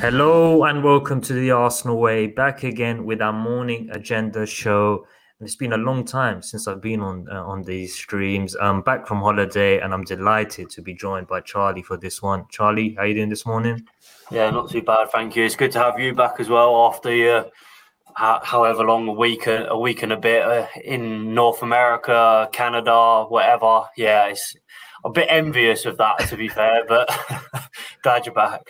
Hello and welcome to the Arsenal Way. Back again with our morning agenda show. And it's been a long time since I've been on uh, on these streams. I'm back from holiday and I'm delighted to be joined by Charlie for this one. Charlie, how are you doing this morning? Yeah, not too bad, thank you. It's good to have you back as well after uh, however long a week a week and a bit uh, in North America, Canada, whatever. Yeah, it's a bit envious of that to be fair, but glad you're back.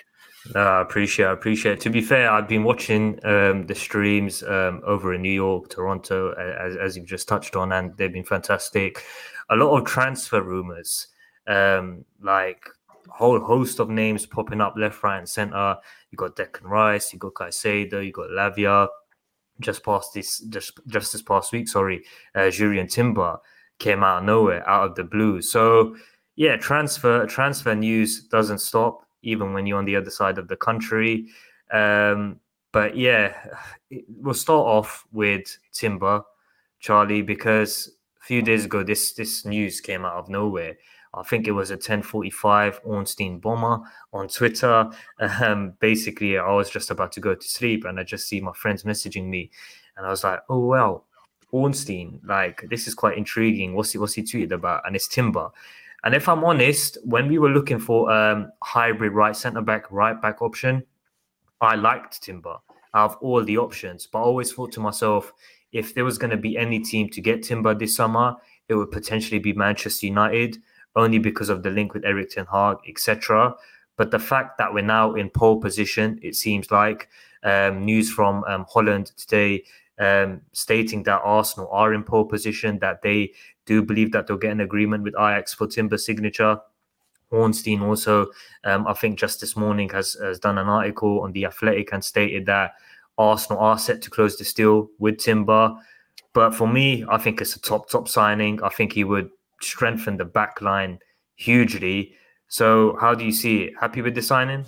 No, I appreciate, I appreciate. It. To be fair, I've been watching um, the streams um, over in New York, Toronto, as, as you've just touched on, and they've been fantastic. A lot of transfer rumors, um, like whole host of names popping up left, right, and center. You got Declan Rice, you got Caicedo, you got Lavia. Just past this, just just this past week, sorry, uh, Jurrien Timber came out of nowhere, out of the blue. So yeah, transfer transfer news doesn't stop even when you're on the other side of the country. Um, but yeah, we'll start off with Timber, Charlie, because a few days ago this this news came out of nowhere. I think it was a 10:45 Ornstein bomber on Twitter. Um, basically, I was just about to go to sleep, and I just see my friends messaging me, and I was like, "Oh well, Ornstein, like this is quite intriguing. What's he what's he tweeted about?" And it's Timber. And if I'm honest, when we were looking for um hybrid right centre back, right back option, I liked Timber out of all the options. But I always thought to myself, if there was going to be any team to get Timber this summer, it would potentially be Manchester United, only because of the link with Erik Ten Hag, etc. But the fact that we're now in pole position, it seems like um, news from um, Holland today um, stating that Arsenal are in pole position, that they do believe that they'll get an agreement with Ajax for Timber signature. Ornstein also, um, I think just this morning has, has done an article on the Athletic and stated that Arsenal are set to close the deal with Timber. But for me, I think it's a top top signing. I think he would strengthen the back line hugely. So, how do you see it? Happy with the signing?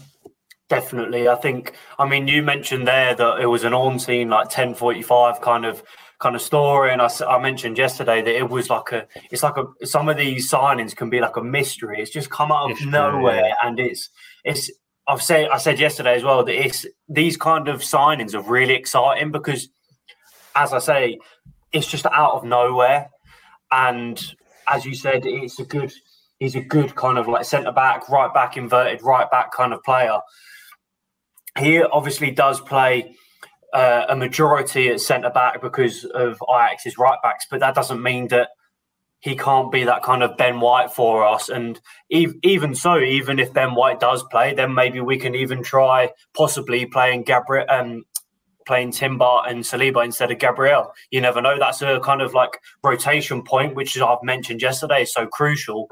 Definitely. I think, I mean, you mentioned there that it was an Ornstein, like 1045 kind of kind of story. And I, I mentioned yesterday that it was like a, it's like a, some of these signings can be like a mystery. It's just come out of it's nowhere. True. And it's, it's, I've said, I said yesterday as well that it's, these kind of signings are really exciting because, as I say, it's just out of nowhere. And as you said, it's a good, he's a good kind of like centre back, right back, inverted right back kind of player. He obviously does play uh, a majority at centre back because of Ajax's right backs, but that doesn't mean that he can't be that kind of Ben White for us. And ev- even so, even if Ben White does play, then maybe we can even try possibly playing Gabriel, um, playing Timber and Saliba instead of Gabriel. You never know. That's a kind of like rotation point, which I've mentioned yesterday, is so crucial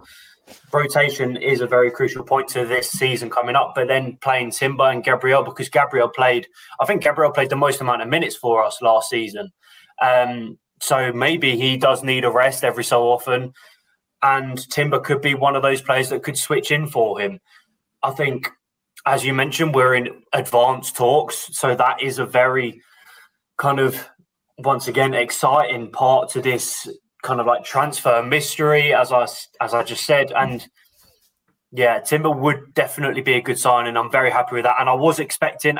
rotation is a very crucial point to this season coming up. But then playing Timber and Gabriel, because Gabriel played, I think Gabriel played the most amount of minutes for us last season. Um, so maybe he does need a rest every so often. And Timber could be one of those players that could switch in for him. I think, as you mentioned, we're in advanced talks. So that is a very kind of, once again, exciting part to this kind of like transfer mystery, as I as I just said, and yeah, Timber would definitely be a good sign, and I'm very happy with that. And I was expecting,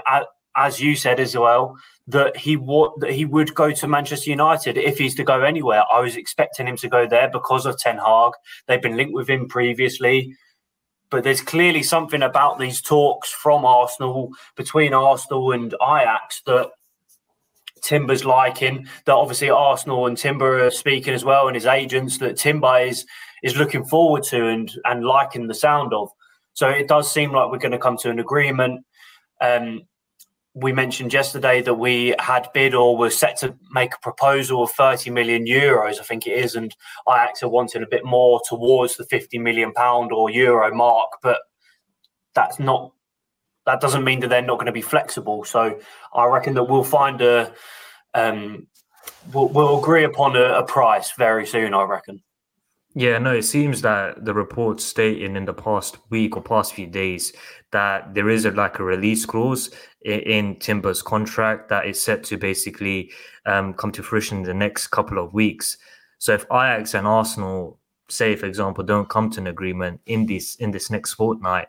as you said as well, that he would that he would go to Manchester United if he's to go anywhere. I was expecting him to go there because of Ten Hag. They've been linked with him previously. But there's clearly something about these talks from Arsenal between Arsenal and Ajax that Timber's liking. That obviously Arsenal and Timber are speaking as well, and his agents that Timber is is looking forward to and and liking the sound of. So it does seem like we're going to come to an agreement. Um, we mentioned yesterday that we had bid or were set to make a proposal of 30 million euros, I think it is, and Ajax are wanting a bit more towards the 50 million pound or euro mark, but that's not that doesn't mean that they're not going to be flexible. So I reckon that we'll find a um, we'll, we'll agree upon a, a price very soon. I reckon. Yeah, no, it seems that the reports stating in the past week or past few days that there is a, like a release clause in, in Timber's contract that is set to basically um, come to fruition in the next couple of weeks. So if Ajax and Arsenal, say for example, don't come to an agreement in this in this next fortnight,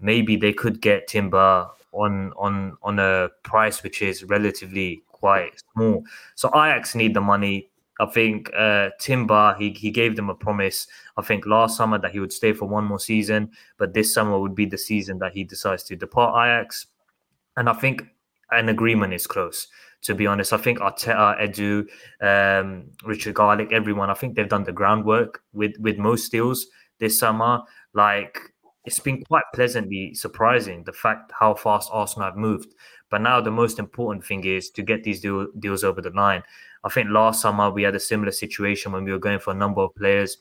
maybe they could get Timber on on on a price which is relatively quite small. So Ajax need the money. I think uh, Timber he he gave them a promise. I think last summer that he would stay for one more season, but this summer would be the season that he decides to depart Ajax. And I think an agreement is close. To be honest, I think Arteta, Edu, um, Richard Garlick, everyone, I think they've done the groundwork with with most deals this summer. Like it's been quite pleasantly surprising the fact how fast Arsenal have moved. But now the most important thing is to get these deal, deals over the line. I think last summer we had a similar situation when we were going for a number of players,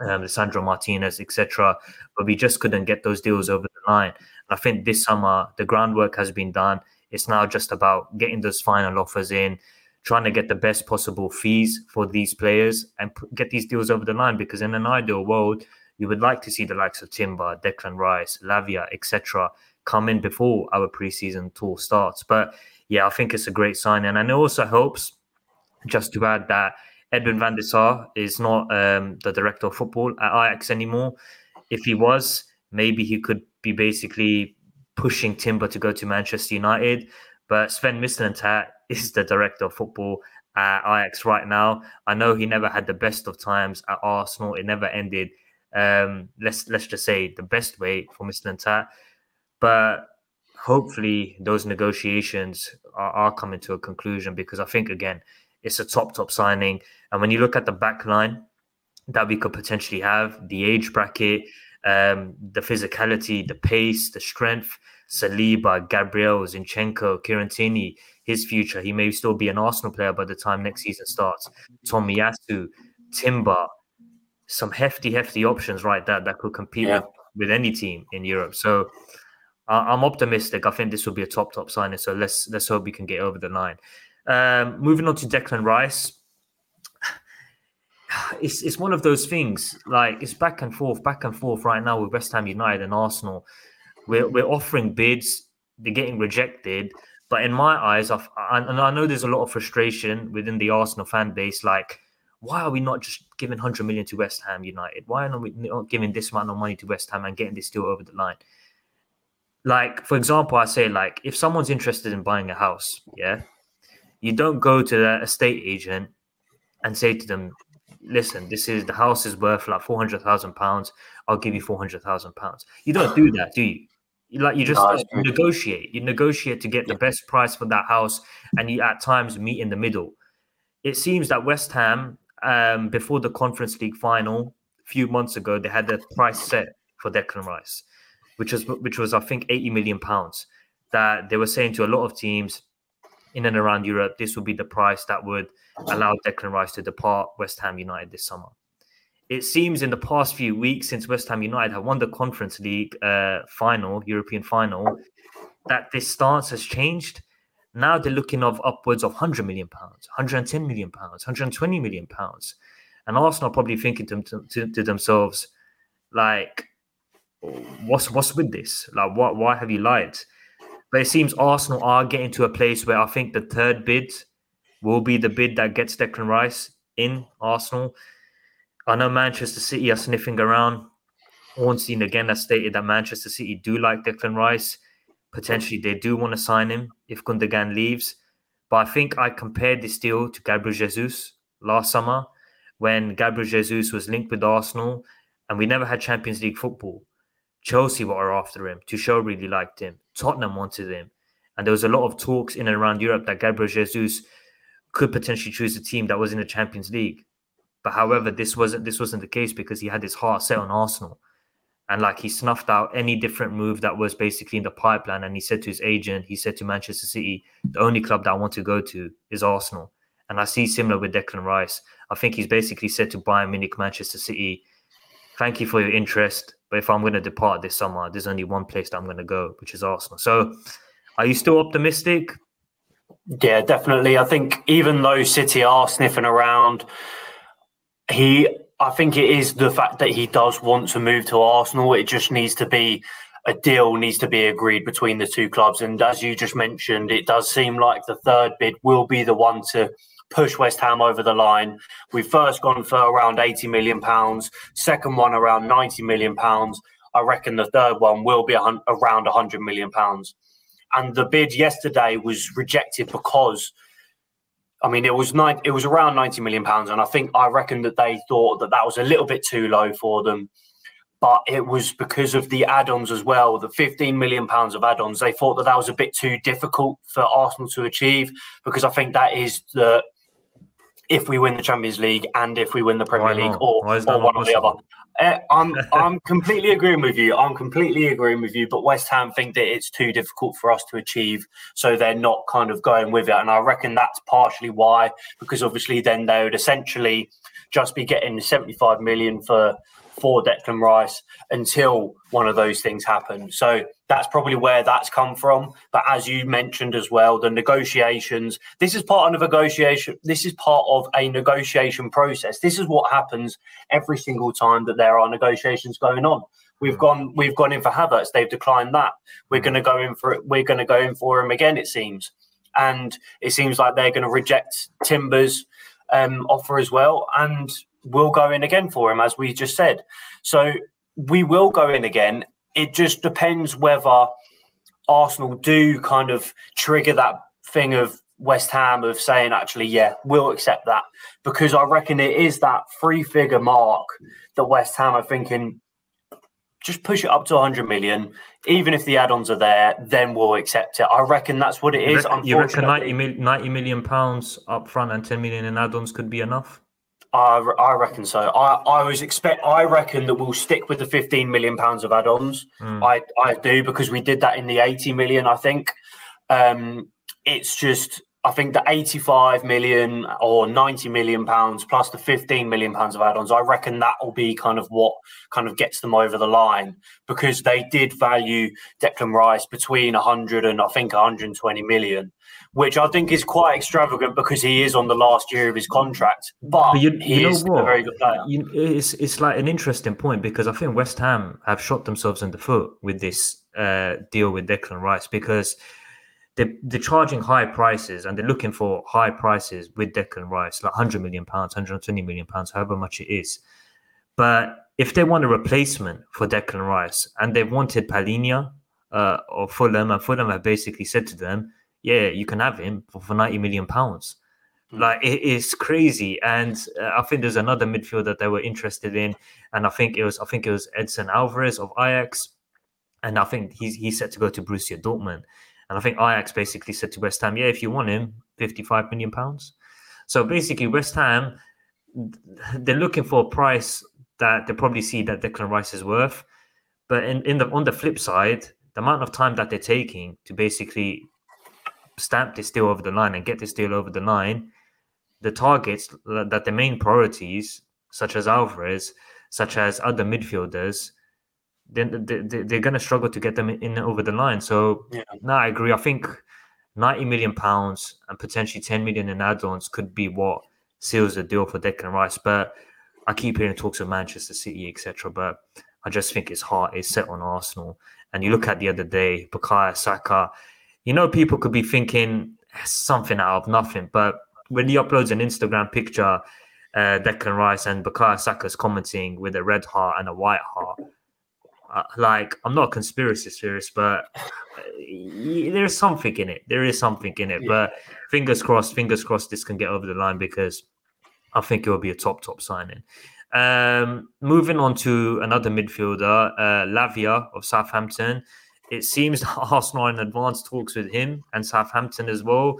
um, Sandro Martinez, etc. But we just couldn't get those deals over the line. I think this summer the groundwork has been done. It's now just about getting those final offers in, trying to get the best possible fees for these players and get these deals over the line. Because in an ideal world, you would like to see the likes of Timber, Declan Rice, Lavia, etc., come in before our preseason tour starts. But yeah, I think it's a great sign, and it also helps. Just to add that Edwin van der Sar is not um, the director of football at Ajax anymore. If he was, maybe he could be basically pushing Timber to go to Manchester United. But Sven Mislintat is the director of football at Ajax right now. I know he never had the best of times at Arsenal. It never ended um, let's let's just say the best way for Mr. Mislintat. But hopefully those negotiations are, are, coming to a conclusion because I think again it's a top top signing. And when you look at the back line that we could potentially have, the age bracket, um, the physicality, the pace, the strength, Saliba, Gabriel, Zinchenko, Kieran his future. He may still be an Arsenal player by the time next season starts. Tomiyasu, Timber, some hefty, hefty options right there that could compete yeah. with, with any team in Europe. So uh, I'm optimistic. I think this will be a top, top signing. So let's let's hope we can get over the line. Um, moving on to Declan Rice. It's it's one of those things. Like it's back and forth, back and forth right now with West Ham United and Arsenal. We're we're offering bids, they're getting rejected. But in my eyes, I've, I, and I know there's a lot of frustration within the Arsenal fan base. Like why are we not just giving 100 million to West Ham United? Why are we not giving this amount of money to West Ham and getting this deal over the line? Like, for example, I say, like, if someone's interested in buying a house, yeah, you don't go to the estate agent and say to them, listen, this is the house is worth like 400,000 pounds. I'll give you 400,000 pounds. You don't do that, do you? Like you just no, negotiate. You negotiate to get the best price for that house, and you at times meet in the middle. It seems that West Ham um, before the Conference League final a few months ago, they had the price set for Declan Rice, which was which was I think 80 million pounds. That they were saying to a lot of teams in and around Europe, this would be the price that would allow Declan Rice to depart West Ham United this summer. It seems in the past few weeks since West Ham United have won the Conference League uh, final, European final, that this stance has changed now they're looking of upwards of 100 million pounds, 110 million pounds, 120 million pounds. And Arsenal probably thinking to, to, to themselves, like, what's what's with this? Like, what why have you lied? But it seems Arsenal are getting to a place where I think the third bid will be the bid that gets Declan Rice in Arsenal. I know Manchester City are sniffing around. Ornstein again has stated that Manchester City do like Declan Rice. Potentially they do want to sign him if Gundogan leaves. But I think I compared this deal to Gabriel Jesus last summer when Gabriel Jesus was linked with Arsenal and we never had Champions League football. Chelsea were after him. Tuchel really liked him. Tottenham wanted him. And there was a lot of talks in and around Europe that Gabriel Jesus could potentially choose a team that was in the Champions League. But however, this wasn't this wasn't the case because he had his heart set on Arsenal. And like he snuffed out any different move that was basically in the pipeline. And he said to his agent, he said to Manchester City, the only club that I want to go to is Arsenal. And I see similar with Declan Rice. I think he's basically said to Bayern Munich, Manchester City, thank you for your interest. But if I'm going to depart this summer, there's only one place that I'm going to go, which is Arsenal. So are you still optimistic? Yeah, definitely. I think even though City are sniffing around, he I think it is the fact that he does want to move to Arsenal. It just needs to be a deal needs to be agreed between the two clubs. And as you just mentioned, it does seem like the third bid will be the one to push West Ham over the line. We've first gone for around 80 million pounds, second one around 90 million pounds. I reckon the third one will be around 100 million pounds. And the bid yesterday was rejected because I mean, it was nine, it was around 90 million pounds, and I think I reckon that they thought that that was a little bit too low for them. But it was because of the add-ons as well, the 15 million pounds of add-ons. They thought that that was a bit too difficult for Arsenal to achieve because I think that is the if we win the Champions League and if we win the Premier League or, or one or the other. Uh, I'm I'm completely agreeing with you. I'm completely agreeing with you. But West Ham think that it's too difficult for us to achieve, so they're not kind of going with it. And I reckon that's partially why, because obviously then they would essentially just be getting 75 million for for Declan Rice until one of those things happen. So that's probably where that's come from. But as you mentioned as well, the negotiations, this is part of a negotiation. This is part of a negotiation process. This is what happens every single time that there are negotiations going on. We've gone we've gone in for Havertz, they've declined that. We're gonna go in for it, we're gonna go in for him again, it seems. And it seems like they're gonna reject Timber's um, offer as well. And we'll go in again for him, as we just said. So we will go in again. It just depends whether Arsenal do kind of trigger that thing of West Ham of saying, actually, yeah, we'll accept that. Because I reckon it is that three figure mark that West Ham are thinking, just push it up to 100 million. Even if the add ons are there, then we'll accept it. I reckon that's what it is. You reckon, you reckon 90, 90 million pounds up front and 10 million in add ons could be enough? I, I reckon so. I, I was expect. I reckon that we'll stick with the fifteen million pounds of add-ons. Mm. I I do because we did that in the eighty million. I think. Um, it's just I think the 85 million or 90 million pounds plus the 15 million pounds of add-ons, I reckon that will be kind of what kind of gets them over the line because they did value Declan Rice between 100 and I think 120 million, which I think is quite extravagant because he is on the last year of his contract. But, but you, he you is a very good player. You, it's it's like an interesting point because I think West Ham have shot themselves in the foot with this uh, deal with Declan Rice because they're, they're charging high prices and they're looking for high prices with Declan Rice, like 100 million pounds, 120 million pounds, however much it is. But if they want a replacement for Declan Rice and they've wanted Palhinha uh, or Fulham, and Fulham have basically said to them, yeah, you can have him for, for 90 million pounds. Hmm. Like it is crazy, and uh, I think there's another midfield that they were interested in, and I think it was I think it was Edson Alvarez of Ajax, and I think he's he's set to go to Borussia Dortmund. And I think Ajax basically said to West Ham, yeah, if you want him, 55 million pounds. So basically, West Ham, they're looking for a price that they probably see that Declan Rice is worth. But in, in the on the flip side, the amount of time that they're taking to basically stamp this deal over the line and get this deal over the line, the targets that the main priorities, such as Alvarez, such as other midfielders, then they, they're going to struggle to get them in over the line. So, yeah. no, I agree. I think 90 million pounds and potentially 10 million in add-ons could be what seals the deal for Declan Rice. But I keep hearing talks of Manchester City, etc. But I just think his heart is set on Arsenal. And you look at the other day, Bukayo Saka. You know, people could be thinking something out of nothing, but when he uploads an Instagram picture, uh, Declan Rice and Bukayo Saka's commenting with a red heart and a white heart like I'm not a conspiracy theorist, but there's something in it. There is something in it. Yeah. But fingers crossed, fingers crossed, this can get over the line because I think it will be a top top signing. Um, moving on to another midfielder, uh, Lavia of Southampton. It seems that Arsenal are in advanced talks with him and Southampton as well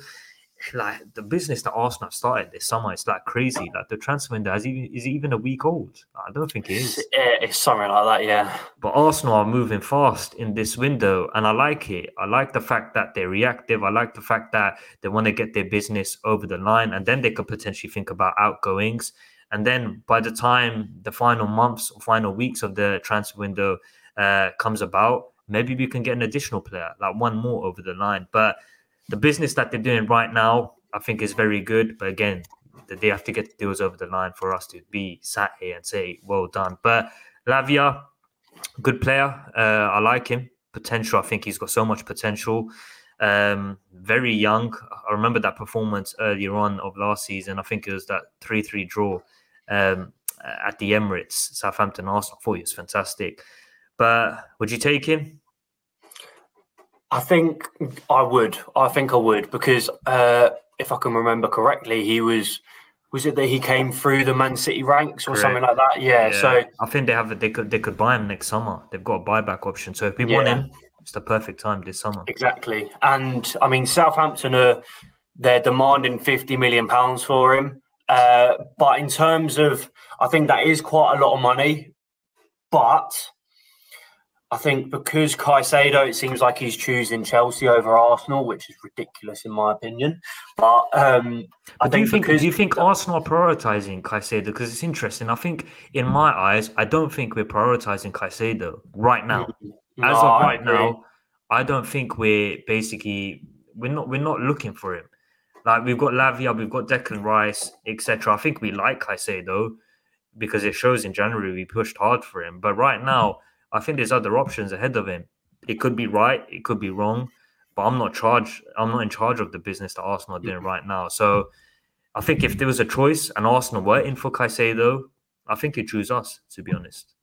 like the business that Arsenal started this summer, it's like crazy. Like the transfer window is even is even a week old. I don't think it is. It's something like that, yeah. But Arsenal are moving fast in this window, and I like it. I like the fact that they're reactive. I like the fact that they want to get their business over the line, and then they could potentially think about outgoings. And then by the time the final months or final weeks of the transfer window uh, comes about, maybe we can get an additional player, like one more over the line. But the business that they're doing right now, I think is very good. But again, they have to get the deals over the line for us to be sat here and say, well done. But Lavia, good player. Uh, I like him. Potential. I think he's got so much potential. Um, very young. I remember that performance earlier on of last season. I think it was that 3 3 draw um, at the Emirates, Southampton Arsenal. I thought he was fantastic. But would you take him? I think I would. I think I would because uh, if I can remember correctly, he was was it that he came through the Man City ranks or Correct. something like that? Yeah, yeah, So I think they have they could they could buy him next summer. They've got a buyback option. So if we yeah. want him, it's the perfect time this summer. Exactly. And I mean Southampton are they're demanding fifty million pounds for him. Uh, but in terms of I think that is quite a lot of money. But I think because Caicedo, it seems like he's choosing Chelsea over Arsenal, which is ridiculous in my opinion. But um, I do think, because... do you think Arsenal are prioritizing Caicedo? Because it's interesting. I think in my eyes, I don't think we're prioritizing Caicedo right now. Mm-hmm. As of right now, I don't think we're basically we're not we're not looking for him. Like we've got Lavia, we've got Declan Rice, etc. I think we like Caicedo because it shows in January we pushed hard for him. But right now. Mm-hmm I think there's other options ahead of him. It could be right, it could be wrong, but I'm not charged. I'm not in charge of the business that Arsenal are doing right now. So I think if there was a choice and Arsenal were in for Caicedo, I think he'd choose us. To be honest.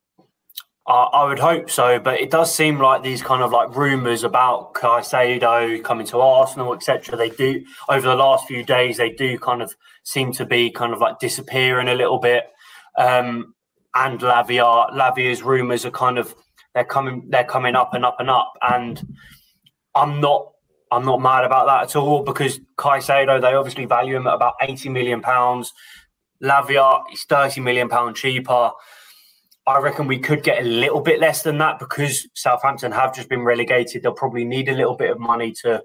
I would hope so, but it does seem like these kind of like rumours about Caicedo coming to Arsenal, etc. They do over the last few days. They do kind of seem to be kind of like disappearing a little bit. Um, and Lavia. Lavia's rumours are kind of they're coming they're coming up and up and up. And I'm not I'm not mad about that at all because Caicedo they obviously value him at about 80 million pounds. Lavia is 30 million pound cheaper. I reckon we could get a little bit less than that because Southampton have just been relegated. They'll probably need a little bit of money to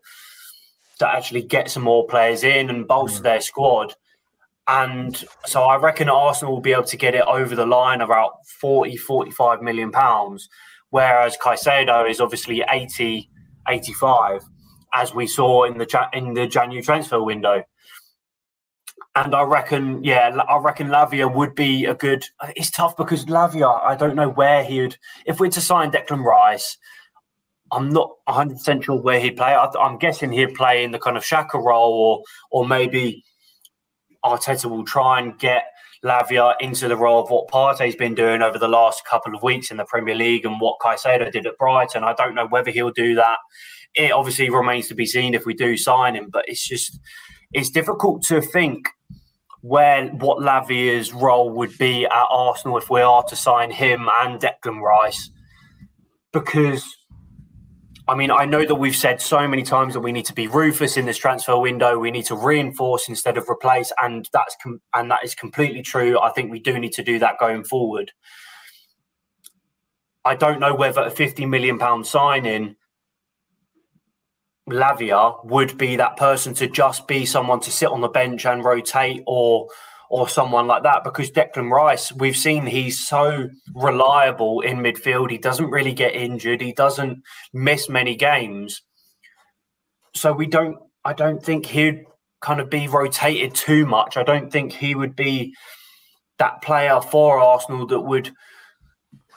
to actually get some more players in and bolster mm. their squad. And so I reckon Arsenal will be able to get it over the line about 40, 45 million pounds, whereas Caicedo is obviously 80, 85, as we saw in the in the January transfer window. And I reckon, yeah, I reckon Lavia would be a good. It's tough because Lavia, I don't know where he would. If we're to sign Declan Rice, I'm not 100 percent sure where he'd play. I, am guessing he'd play in the kind of Xhaka role, or or maybe Arteta will try and get Lavia into the role of what Partey's been doing over the last couple of weeks in the Premier League and what Caicedo did at Brighton. I don't know whether he'll do that. It obviously remains to be seen if we do sign him, but it's just it's difficult to think where what Lavia's role would be at Arsenal if we are to sign him and Declan Rice because I mean, I know that we've said so many times that we need to be ruthless in this transfer window. We need to reinforce instead of replace, and that's com- and that is completely true. I think we do need to do that going forward. I don't know whether a fifty million pound signing Lavia would be that person to just be someone to sit on the bench and rotate, or or someone like that because Declan Rice, we've seen he's so reliable in midfield. He doesn't really get injured. He doesn't miss many games. So we don't I don't think he'd kind of be rotated too much. I don't think he would be that player for Arsenal that would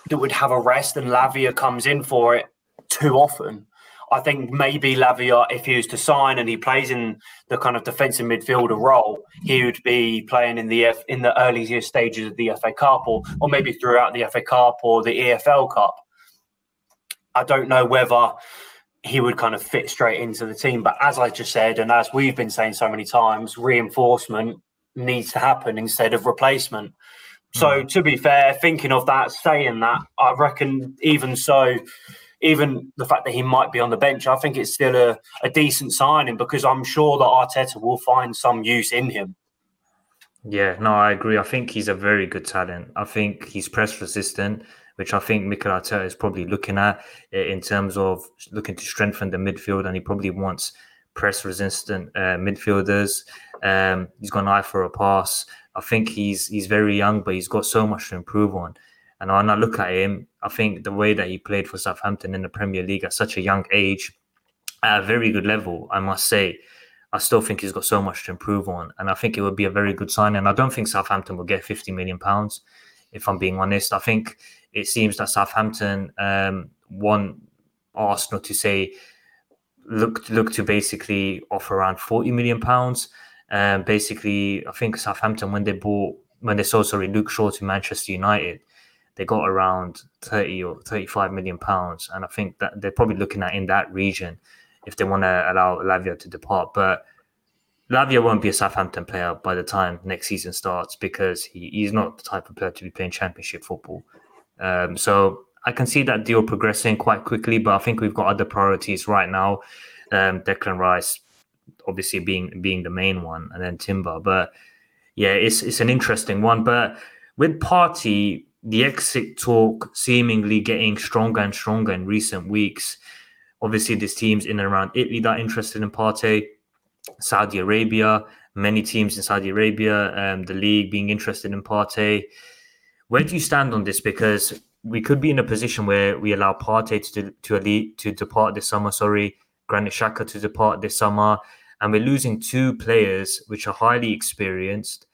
that would have a rest and Lavia comes in for it too often. I think maybe Lavia, if he was to sign and he plays in the kind of defensive midfielder role, he would be playing in the F, in the earlier stages of the FA Cup, or or maybe throughout the FA Cup or the EFL Cup. I don't know whether he would kind of fit straight into the team. But as I just said, and as we've been saying so many times, reinforcement needs to happen instead of replacement. So mm. to be fair, thinking of that, saying that, I reckon even so, even the fact that he might be on the bench, I think it's still a, a decent signing because I'm sure that Arteta will find some use in him. Yeah, no, I agree. I think he's a very good talent. I think he's press resistant, which I think Mikel Arteta is probably looking at in terms of looking to strengthen the midfield, and he probably wants press resistant uh, midfielders. Um, he's got an eye for a pass. I think he's he's very young, but he's got so much to improve on. And when I look at him, I think the way that he played for Southampton in the Premier League at such a young age, at a very good level, I must say. I still think he's got so much to improve on, and I think it would be a very good sign. And I don't think Southampton will get 50 million pounds, if I'm being honest. I think it seems that Southampton um, want Arsenal to say look look to basically offer around 40 million pounds. Um, basically, I think Southampton when they bought when they sold sorry Luke Shaw to Manchester United, they got around 30 or 35 million pounds, and I think that they're probably looking at in that region if they want to allow Lavia to depart. But Lavia won't be a Southampton player by the time next season starts because he, he's not the type of player to be playing championship football. Um, so I can see that deal progressing quite quickly, but I think we've got other priorities right now. Um, Declan Rice, obviously being being the main one, and then Timber. But yeah, it's it's an interesting one. But with Partey, the exit talk seemingly getting stronger and stronger in recent weeks. Obviously, there's teams in and around Italy that are interested in Partey, Saudi Arabia, many teams in Saudi Arabia, um, the league being interested in Partey. Where do you stand on this? Because we could be in a position where we allow Partey to to elite to depart this summer. Sorry, Granit Xhaka to depart this summer, and we're losing two players which are highly experienced,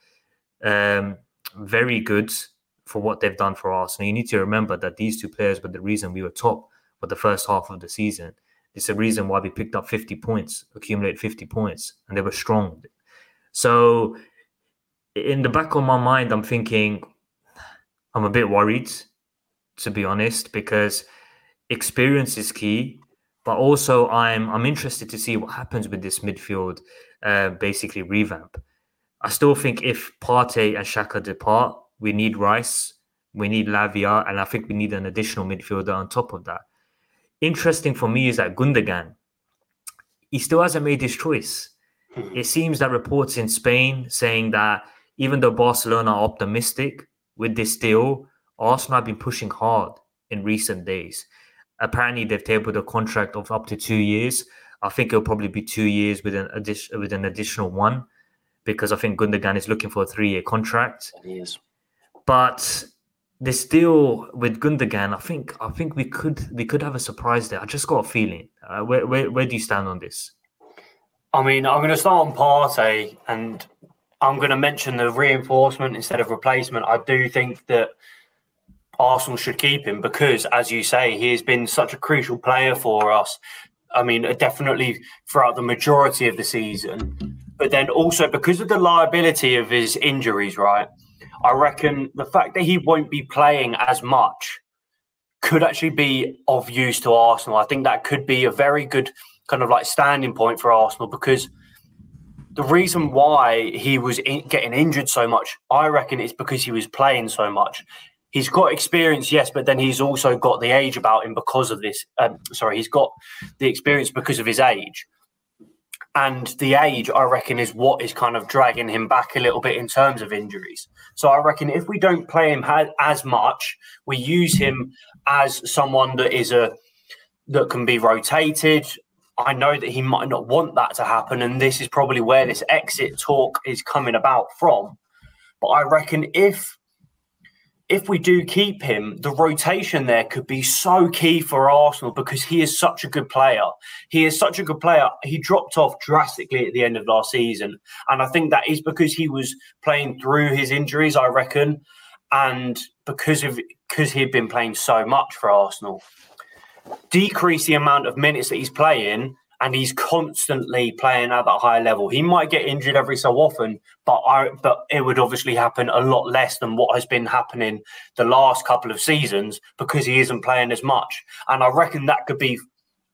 um, very good for what they've done for us, Arsenal. You need to remember that these two players were the reason we were top for the first half of the season. It's the reason why we picked up 50 points, accumulated 50 points, and they were strong. So, in the back of my mind, I'm thinking, I'm a bit worried, to be honest, because experience is key. But also, I'm I'm interested to see what happens with this midfield, uh, basically revamp. I still think if Partey and Xhaka depart, we need Rice, we need Lavia, and I think we need an additional midfielder on top of that interesting for me is that Gundogan, he still hasn't made his choice. Hmm. It seems that reports in Spain saying that even though Barcelona are optimistic with this deal, Arsenal have been pushing hard in recent days. Apparently, they've tabled a contract of up to two years. I think it'll probably be two years with an addition with an additional one, because I think Gundogan is looking for a three year contract. He is. But this deal with Gundogan, I think I think we could we could have a surprise there. I just got a feeling. Uh, where, where where do you stand on this? I mean, I'm going to start on Partey, and I'm going to mention the reinforcement instead of replacement. I do think that Arsenal should keep him because, as you say, he has been such a crucial player for us. I mean, definitely throughout the majority of the season, but then also because of the liability of his injuries, right? I reckon the fact that he won't be playing as much could actually be of use to Arsenal. I think that could be a very good kind of like standing point for Arsenal because the reason why he was in, getting injured so much, I reckon, is because he was playing so much. He's got experience, yes, but then he's also got the age about him because of this. Um, sorry, he's got the experience because of his age and the age, I reckon, is what is kind of dragging him back a little bit in terms of injuries. So I reckon if we don't play him as much, we use him as someone that is a that can be rotated. I know that he might not want that to happen, and this is probably where this exit talk is coming about from. But I reckon if if we do keep him, the rotation there could be so key for Arsenal because he is such a good player. He is such a good player. He dropped off drastically at the end of last season. And I think that is because he was playing through his injuries, I reckon. And because of because he'd been playing so much for Arsenal. Decrease the amount of minutes that he's playing and he's constantly playing at that high level. He might get injured every so often, but I, but it would obviously happen a lot less than what has been happening the last couple of seasons because he isn't playing as much. And I reckon that could be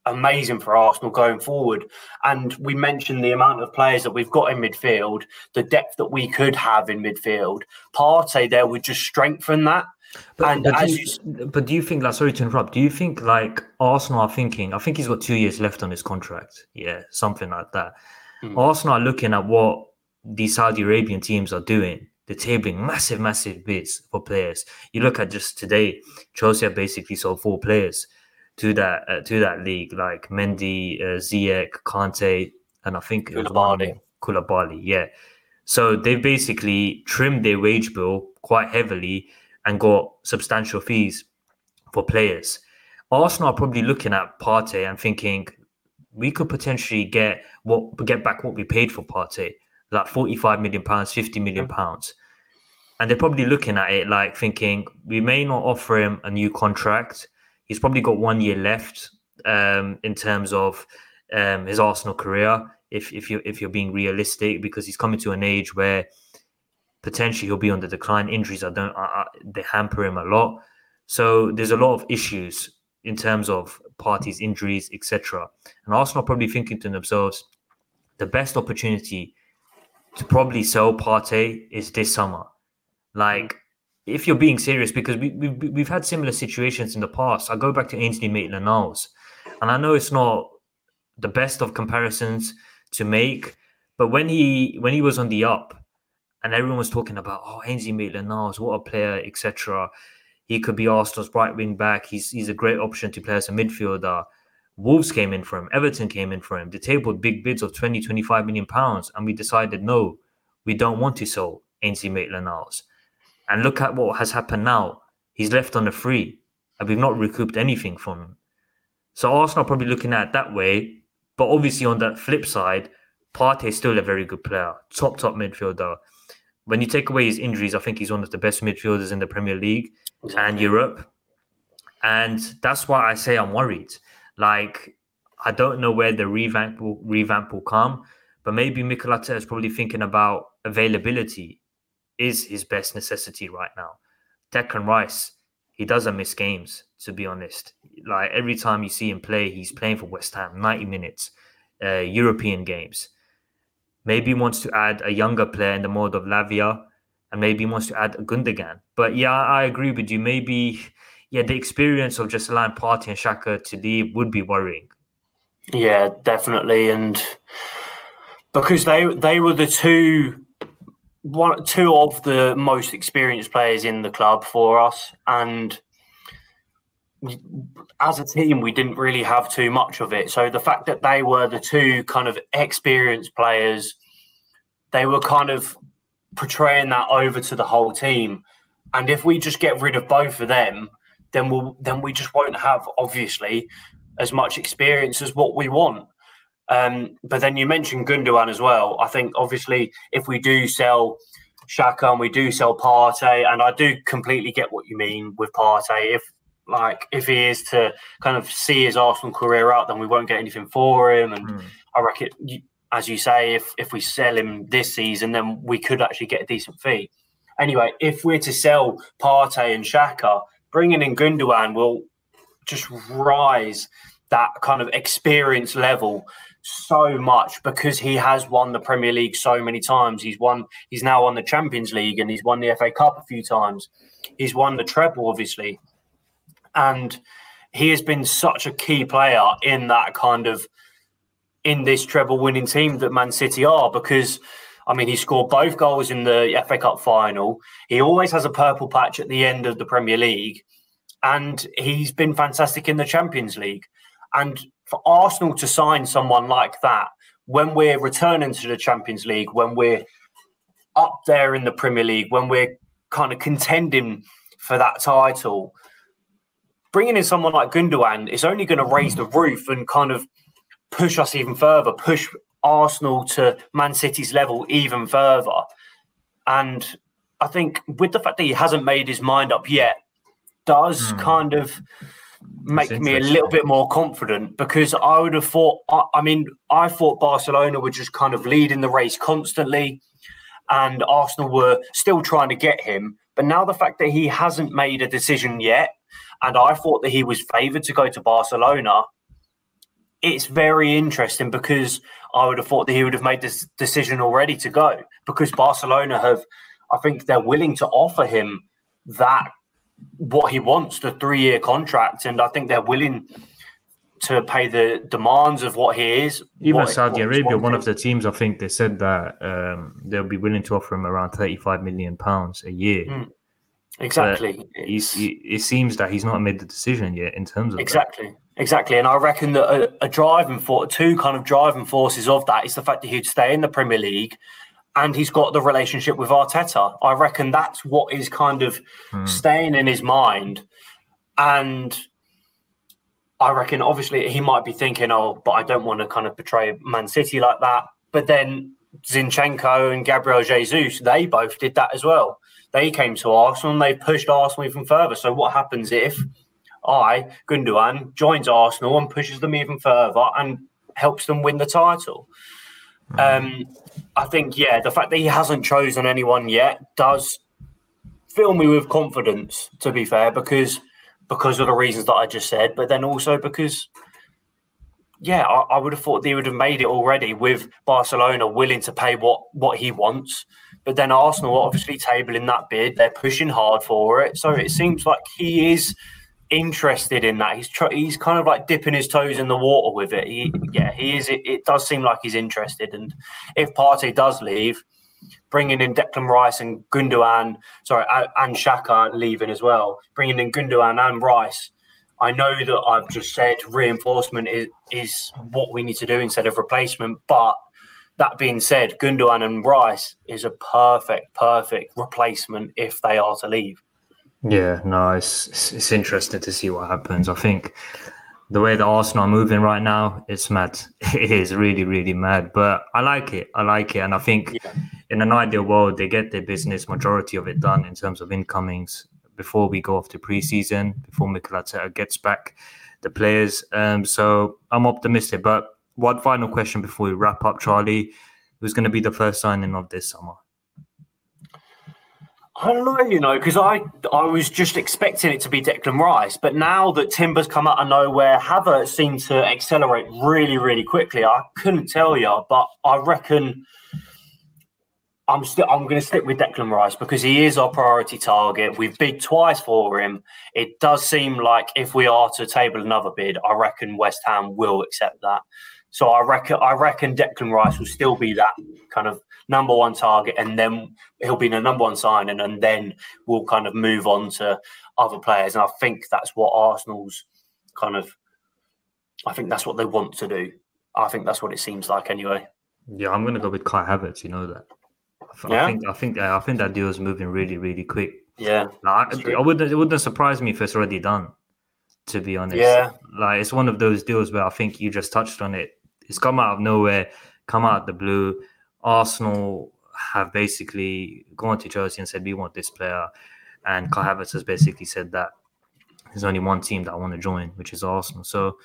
amazing for Arsenal going forward. And we mentioned the amount of players that we've got in midfield, the depth that we could have in midfield. Partey there would just strengthen that. But, and but, do you, you, but do you think, like, sorry to interrupt, do you think, like, Arsenal are thinking, I think he's got two years left on his contract. Yeah, something like that. Hmm. Arsenal are looking at what the Saudi Arabian teams are doing. They're tabling massive, massive bids for players. You look at just today, Chelsea have basically sold four players to that uh, to that league, like Mendy, uh, Ziyech, Kante, and I think Koulibaly. Koulibaly. Yeah. So they've basically trimmed their wage bill quite heavily and got substantial fees for players. Arsenal are probably looking at Partey and thinking we could potentially get what get back what we paid for Partey, like forty-five million pounds, fifty million pounds, and they're probably looking at it like thinking we may not offer him a new contract. He's probably got one year left um, in terms of um, his Arsenal career. If if you if you're being realistic, because he's coming to an age where potentially he'll be on the decline. Injuries are don't uh, they hamper him a lot. So there's a lot of issues in terms of Partey's, injuries, etc. And Arsenal probably thinking to themselves, the best opportunity to probably sell Partey is this summer. Like, if you're being serious, because we, we, we've had similar situations in the past. I go back to Ainsley Maitland-Niles, and I know it's not the best of comparisons to make, but when he when he was on the up, and everyone was talking about, oh, Ainsley Maitland-Niles, what a player, etc. He could be Arsenal's right wing back. He's he's a great option to play as a midfielder. Wolves came in for him. Everton came in for him. They tabled big bids of 20, 25 million pounds. And we decided, no, we don't want to sell Ainsley Maitland-Niles. And look at what has happened now. He's left on the free. And we've not recouped anything from him. So Arsenal probably looking at it that way. But obviously on that flip side, Partey is still a very good player. Top, top midfielder. When you take away his injuries, I think he's one of the best midfielders in the Premier League and Europe. And that's why I say I'm worried. Like, I don't know where the revamp will, revamp will come, but maybe Mikel Arteta is probably thinking about availability is his best necessity right now. Declan Rice, he doesn't miss games, to be honest. Like, every time you see him play, he's playing for West Ham, 90 minutes, uh, European games. Maybe wants to add a younger player in the mode of Lavia, and maybe wants to add a Gundogan. But yeah, I agree with you. Maybe yeah, the experience of just allowing Partey and Xhaka to leave would be worrying. Yeah, definitely, and because they they were the two one two of the most experienced players in the club for us, and as a team, we didn't really have too much of it. So the fact that they were the two kind of experienced players, they were kind of portraying that over to the whole team. And if we just get rid of both of them, then we'll then we just won't have obviously as much experience as what we want. Um, but then you mentioned Gundogan as well. I think obviously if we do sell Xhaka and we do sell Partey, and I do completely get what you mean with Partey. If like if he is to kind of see his Arsenal career out, then we won't get anything for him. And Mm. I reckon, as you say, if if we sell him this season, then we could actually get a decent fee. Anyway, if we're to sell Partey and Xhaka, bringing in Gundogan will just rise that kind of experience level so much because he has won the Premier League so many times. He's won. He's now won the Champions League and he's won the FA Cup a few times. He's won the treble, obviously, and he has been such a key player in that kind of in this treble winning team that Man City are because. I mean, he scored both goals in the FA Cup final. He always has a purple patch at the end of the Premier League, and he's been fantastic in the Champions League. And for Arsenal to sign someone like that when we're returning to the Champions League, when we're up there in the Premier League, when we're kind of contending for that title, bringing in someone like Gundogan is only going to raise the roof and kind of push us even further, push Arsenal to Man City's level even further. And I think with the fact that he hasn't made his mind up yet, does Hmm. kind of make me a little bit more confident because I would have thought. I, I, mean, I thought Barcelona were just kind of leading the race constantly, and Arsenal were still trying to get him. But now the fact that he hasn't made a decision yet, and I thought that he was favoured to go to Barcelona, it's very interesting because I would have thought that he would have made this decision already to go because Barcelona have, I think they're willing to offer him that what he wants, the three year contract, and I think they're willing to pay the demands of what he is. Even Saudi Arabia, one of the teams, I think they said that um, they'll be willing to offer him around 35 million pounds a year. Mm, exactly. He, it seems that he's not made the decision yet in terms of exactly. That. Exactly, and I reckon that a, a driving force, two kind of driving forces of that is the fact that he'd stay in the Premier League, and he's got the relationship with Arteta. I reckon that's what is kind of hmm. staying in his mind, and I reckon obviously he might be thinking, "Oh, but I don't want to kind of betray Man City like that." But then Zinchenko and Gabriel Jesus, they both did that as well. They came to Arsenal and they pushed Arsenal even further. So what happens if I, Gundogan, joins Arsenal and pushes them even further and helps them win the title. Um, I think, yeah, the fact that he hasn't chosen anyone yet does fill me with confidence, to be fair, because because of the reasons that I just said, but then also because, yeah, I, I would have thought they would have made it already with Barcelona willing to pay what what he wants. But then Arsenal obviously tabling that bid, they're pushing hard for it. So it seems like he is interested in that. He's tr- he's kind of like dipping his toes in the water with it. He, yeah, he is. It, it, does seem like he's interested. And if Partey does leave, bringing in Declan Rice and Gundogan, sorry, and Xhaka leaving as well, bringing in Gundogan and Rice. I know that I've just said reinforcement is is what we need to do instead of replacement, but that being said, Gundogan and Rice is a perfect, perfect replacement if they are to leave. Yeah, no, it's it's interesting to see what happens. I think the way the Arsenal are moving right now, it's mad. It is really, really mad. But I like it. I like it, and I think yeah. in an ideal world, they get their business majority of it done in terms of incomings before we go off to preseason, before Mikel Arteta gets back the players. Um, so I'm optimistic. But one final question before we wrap up, Charlie. Who's going to be the first signing of this summer? I don't know, you know, because I I was just expecting it to be Declan Rice, but now that Timber's come out of nowhere, Havertz seemed to accelerate really, really quickly. I couldn't tell you, but I reckon I'm still I'm going to stick with Declan Rice because he is our priority target. We've bid twice for him. It does seem like if we are to table another bid, I reckon West Ham will accept that. So I reckon I reckon Declan Rice will still be that kind of number one target, and then he'll be the number one signing, and then we'll kind of move on to other players. And I think that's what Arsenal's kind of. I think that's what they want to do. I think that's what it seems like anyway. Yeah, I'm going to go with Kai Havertz. You know that. I think I think uh, I think that deal is moving really really quick. Yeah, like, I, I wouldn't it wouldn't surprise me if it's already done. To be honest, yeah, like it's one of those deals where I think you just touched on it. It's come out of nowhere, come out of the blue. Arsenal have basically gone to Chelsea and said, we want this player. And Kai Havertz has basically said that there's only one team that I want to join, which is Arsenal. So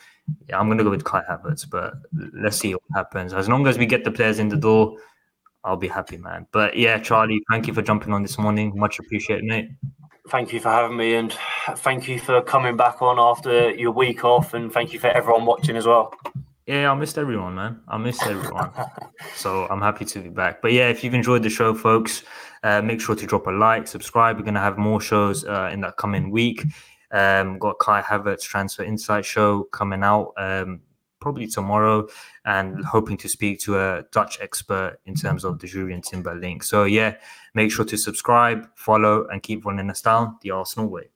yeah, I'm going to go with Kai Havertz, but let's see what happens. As long as we get the players in the door, I'll be happy, man. But yeah, Charlie, thank you for jumping on this morning. Much appreciated, mate. Thank you for having me, and thank you for coming back on after your week off, and thank you for everyone watching as well. Yeah, I missed everyone, man. I missed everyone. so I'm happy to be back. But yeah, if you've enjoyed the show, folks, uh, make sure to drop a like, subscribe. We're going to have more shows uh, in the coming week. Um, got Kai Havertz Transfer Insight show coming out um, probably tomorrow and hoping to speak to a Dutch expert in terms of the Jurrien Timber link. So yeah, make sure to subscribe, follow, and keep running us down the Arsenal way.